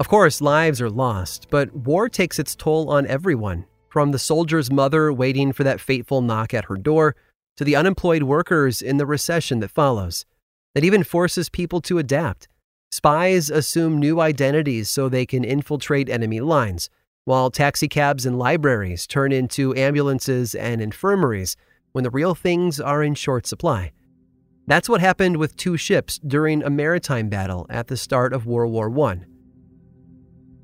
Of course, lives are lost, but war takes its toll on everyone, from the soldier's mother waiting for that fateful knock at her door to the unemployed workers in the recession that follows. It even forces people to adapt. Spies assume new identities so they can infiltrate enemy lines, while taxicabs and libraries turn into ambulances and infirmaries when the real things are in short supply. That's what happened with two ships during a maritime battle at the start of World War I.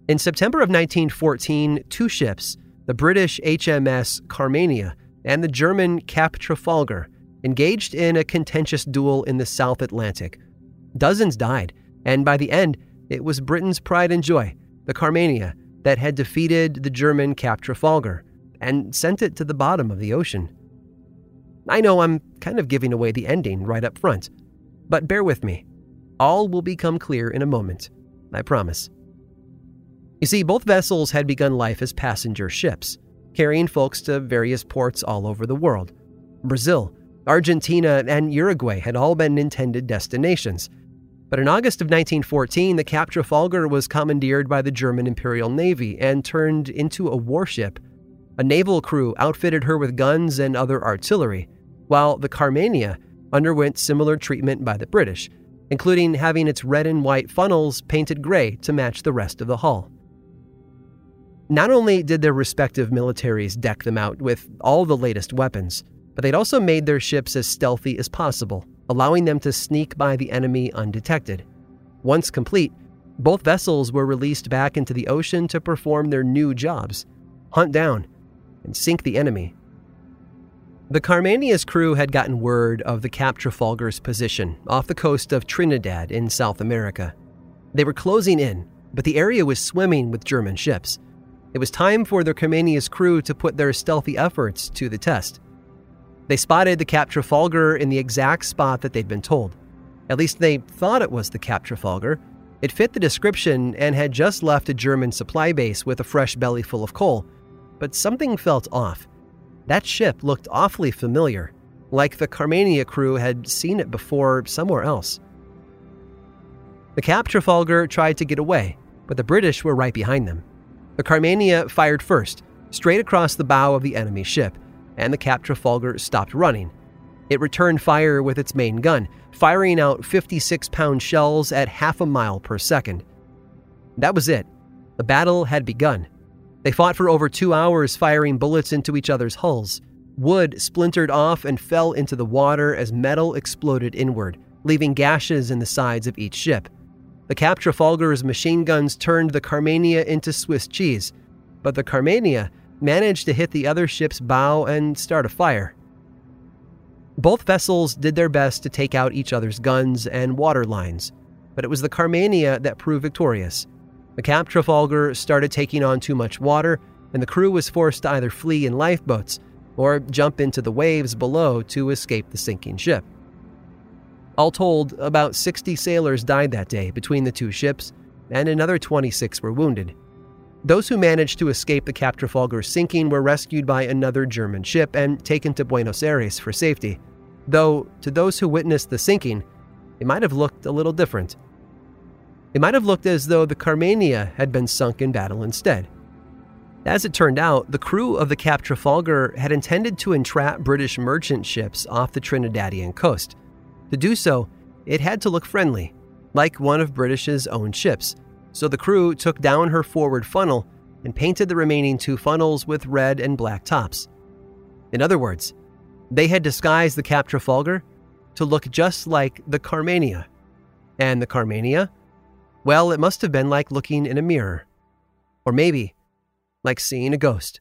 In September of 1914, two ships, the British HMS Carmania and the German Cap Trafalgar, engaged in a contentious duel in the South Atlantic. Dozens died, and by the end, it was Britain's pride and joy, the Carmania, that had defeated the German Cap Trafalgar and sent it to the bottom of the ocean. I know I'm kind of giving away the ending right up front, but bear with me. All will become clear in a moment, I promise. You see, both vessels had begun life as passenger ships, carrying folks to various ports all over the world. Brazil, Argentina, and Uruguay had all been intended destinations, but in August of 1914, the Cap Trafalgar was commandeered by the German Imperial Navy and turned into a warship. A naval crew outfitted her with guns and other artillery, while the Carmania underwent similar treatment by the British, including having its red and white funnels painted gray to match the rest of the hull. Not only did their respective militaries deck them out with all the latest weapons, but they'd also made their ships as stealthy as possible allowing them to sneak by the enemy undetected. Once complete, both vessels were released back into the ocean to perform their new jobs hunt down and sink the enemy. The Carmania's crew had gotten word of the Cap Trafalgar's position off the coast of Trinidad in South America. They were closing in, but the area was swimming with German ships. It was time for the Carmania's crew to put their stealthy efforts to the test. They spotted the Cap Trafalgar in the exact spot that they'd been told. At least they thought it was the Cap Trafalgar. It fit the description and had just left a German supply base with a fresh belly full of coal. But something felt off. That ship looked awfully familiar, like the Carmania crew had seen it before somewhere else. The Cap Trafalgar tried to get away, but the British were right behind them. The Carmania fired first, straight across the bow of the enemy ship, and the Cap Trafalgar stopped running. It returned fire with its main gun, firing out 56 pound shells at half a mile per second. That was it. The battle had begun. They fought for over two hours, firing bullets into each other's hulls. Wood splintered off and fell into the water as metal exploded inward, leaving gashes in the sides of each ship. The Cap Trafalgar's machine guns turned the Carmania into Swiss cheese, but the Carmania managed to hit the other ship's bow and start a fire. Both vessels did their best to take out each other's guns and water lines, but it was the Carmania that proved victorious. The Cap Trafalgar started taking on too much water, and the crew was forced to either flee in lifeboats or jump into the waves below to escape the sinking ship. All told, about 60 sailors died that day between the two ships, and another 26 were wounded. Those who managed to escape the Cap Trafalgar's sinking were rescued by another German ship and taken to Buenos Aires for safety. Though, to those who witnessed the sinking, it might have looked a little different. It might have looked as though the Carmania had been sunk in battle instead. As it turned out, the crew of the Cap Trafalgar had intended to entrap British merchant ships off the Trinidadian coast. To do so, it had to look friendly, like one of British's own ships, so the crew took down her forward funnel and painted the remaining two funnels with red and black tops. In other words, they had disguised the Cap Trafalgar to look just like the Carmania. And the Carmania? Well, it must have been like looking in a mirror. Or maybe like seeing a ghost.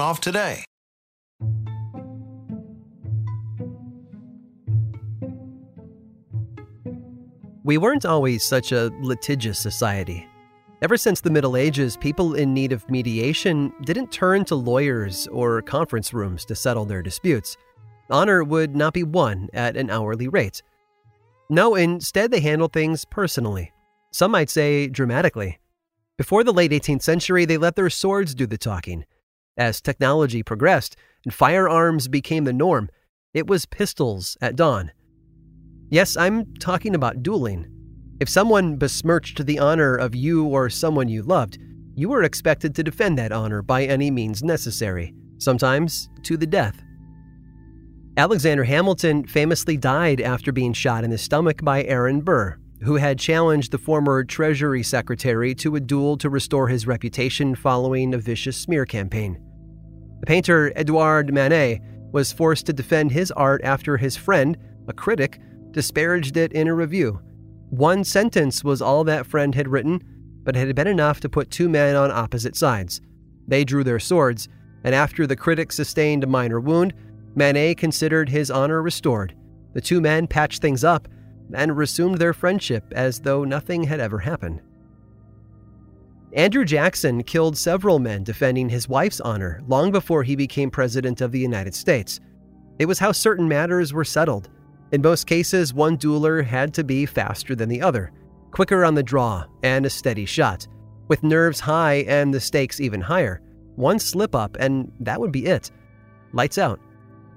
off today. We weren't always such a litigious society. Ever since the Middle Ages, people in need of mediation didn't turn to lawyers or conference rooms to settle their disputes. Honor would not be won at an hourly rate. No, instead, they handled things personally. Some might say dramatically. Before the late 18th century, they let their swords do the talking. As technology progressed and firearms became the norm, it was pistols at dawn. Yes, I'm talking about dueling. If someone besmirched the honor of you or someone you loved, you were expected to defend that honor by any means necessary, sometimes to the death. Alexander Hamilton famously died after being shot in the stomach by Aaron Burr, who had challenged the former Treasury Secretary to a duel to restore his reputation following a vicious smear campaign. The painter Edouard Manet was forced to defend his art after his friend, a critic, disparaged it in a review. One sentence was all that friend had written, but it had been enough to put two men on opposite sides. They drew their swords, and after the critic sustained a minor wound, Manet considered his honor restored. The two men patched things up and resumed their friendship as though nothing had ever happened. Andrew Jackson killed several men defending his wife's honor long before he became President of the United States. It was how certain matters were settled. In most cases, one dueler had to be faster than the other, quicker on the draw, and a steady shot. With nerves high and the stakes even higher, one slip up and that would be it. Lights out.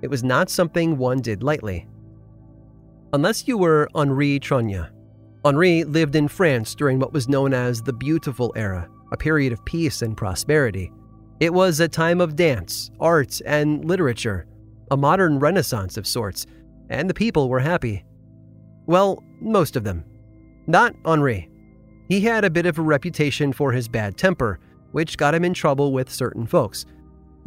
It was not something one did lightly. Unless you were Henri Trogne, Henri lived in France during what was known as the Beautiful Era, a period of peace and prosperity. It was a time of dance, art, and literature, a modern renaissance of sorts, and the people were happy. Well, most of them. Not Henri. He had a bit of a reputation for his bad temper, which got him in trouble with certain folks.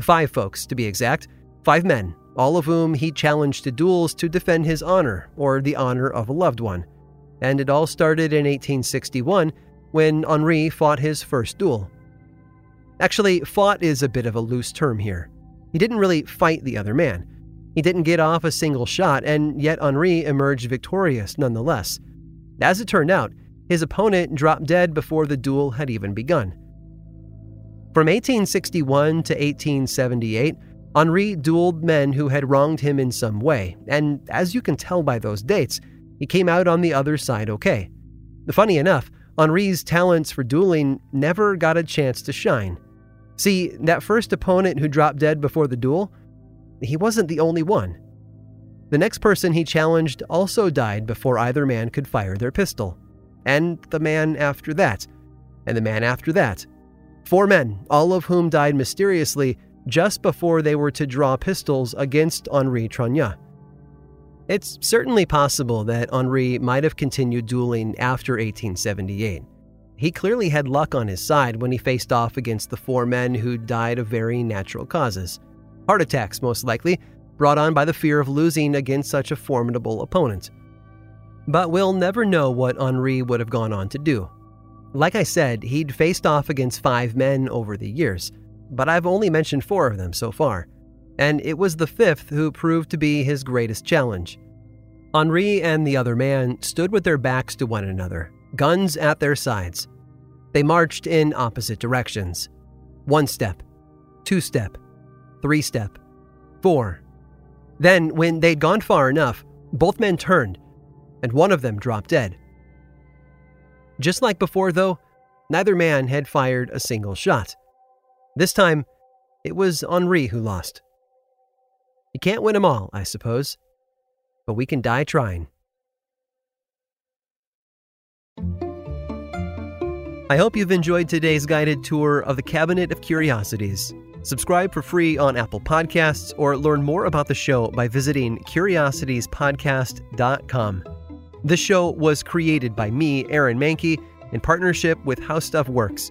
Five folks, to be exact, five men, all of whom he challenged to duels to defend his honor or the honor of a loved one and it all started in 1861 when Henri fought his first duel. Actually, fought is a bit of a loose term here. He didn't really fight the other man. He didn't get off a single shot, and yet Henri emerged victorious nonetheless. As it turned out, his opponent dropped dead before the duel had even begun. From 1861 to 1878, Henri dueled men who had wronged him in some way, and as you can tell by those dates, he came out on the other side okay. Funny enough, Henri's talents for dueling never got a chance to shine. See, that first opponent who dropped dead before the duel, he wasn't the only one. The next person he challenged also died before either man could fire their pistol. And the man after that. And the man after that. Four men, all of whom died mysteriously just before they were to draw pistols against Henri Trognat. It's certainly possible that Henri might have continued dueling after 1878. He clearly had luck on his side when he faced off against the four men who died of very natural causes. Heart attacks, most likely, brought on by the fear of losing against such a formidable opponent. But we'll never know what Henri would have gone on to do. Like I said, he'd faced off against five men over the years, but I've only mentioned four of them so far, and it was the fifth who proved to be his greatest challenge. Henri and the other man stood with their backs to one another, guns at their sides. They marched in opposite directions one step, two step, three step, four. Then, when they'd gone far enough, both men turned, and one of them dropped dead. Just like before, though, neither man had fired a single shot. This time, it was Henri who lost. You can't win them all, I suppose, but we can die trying. I hope you've enjoyed today's guided tour of the Cabinet of Curiosities. Subscribe for free on Apple Podcasts or learn more about the show by visiting curiositiespodcast.com. This show was created by me, Aaron Mahnke, in partnership with How Stuff Works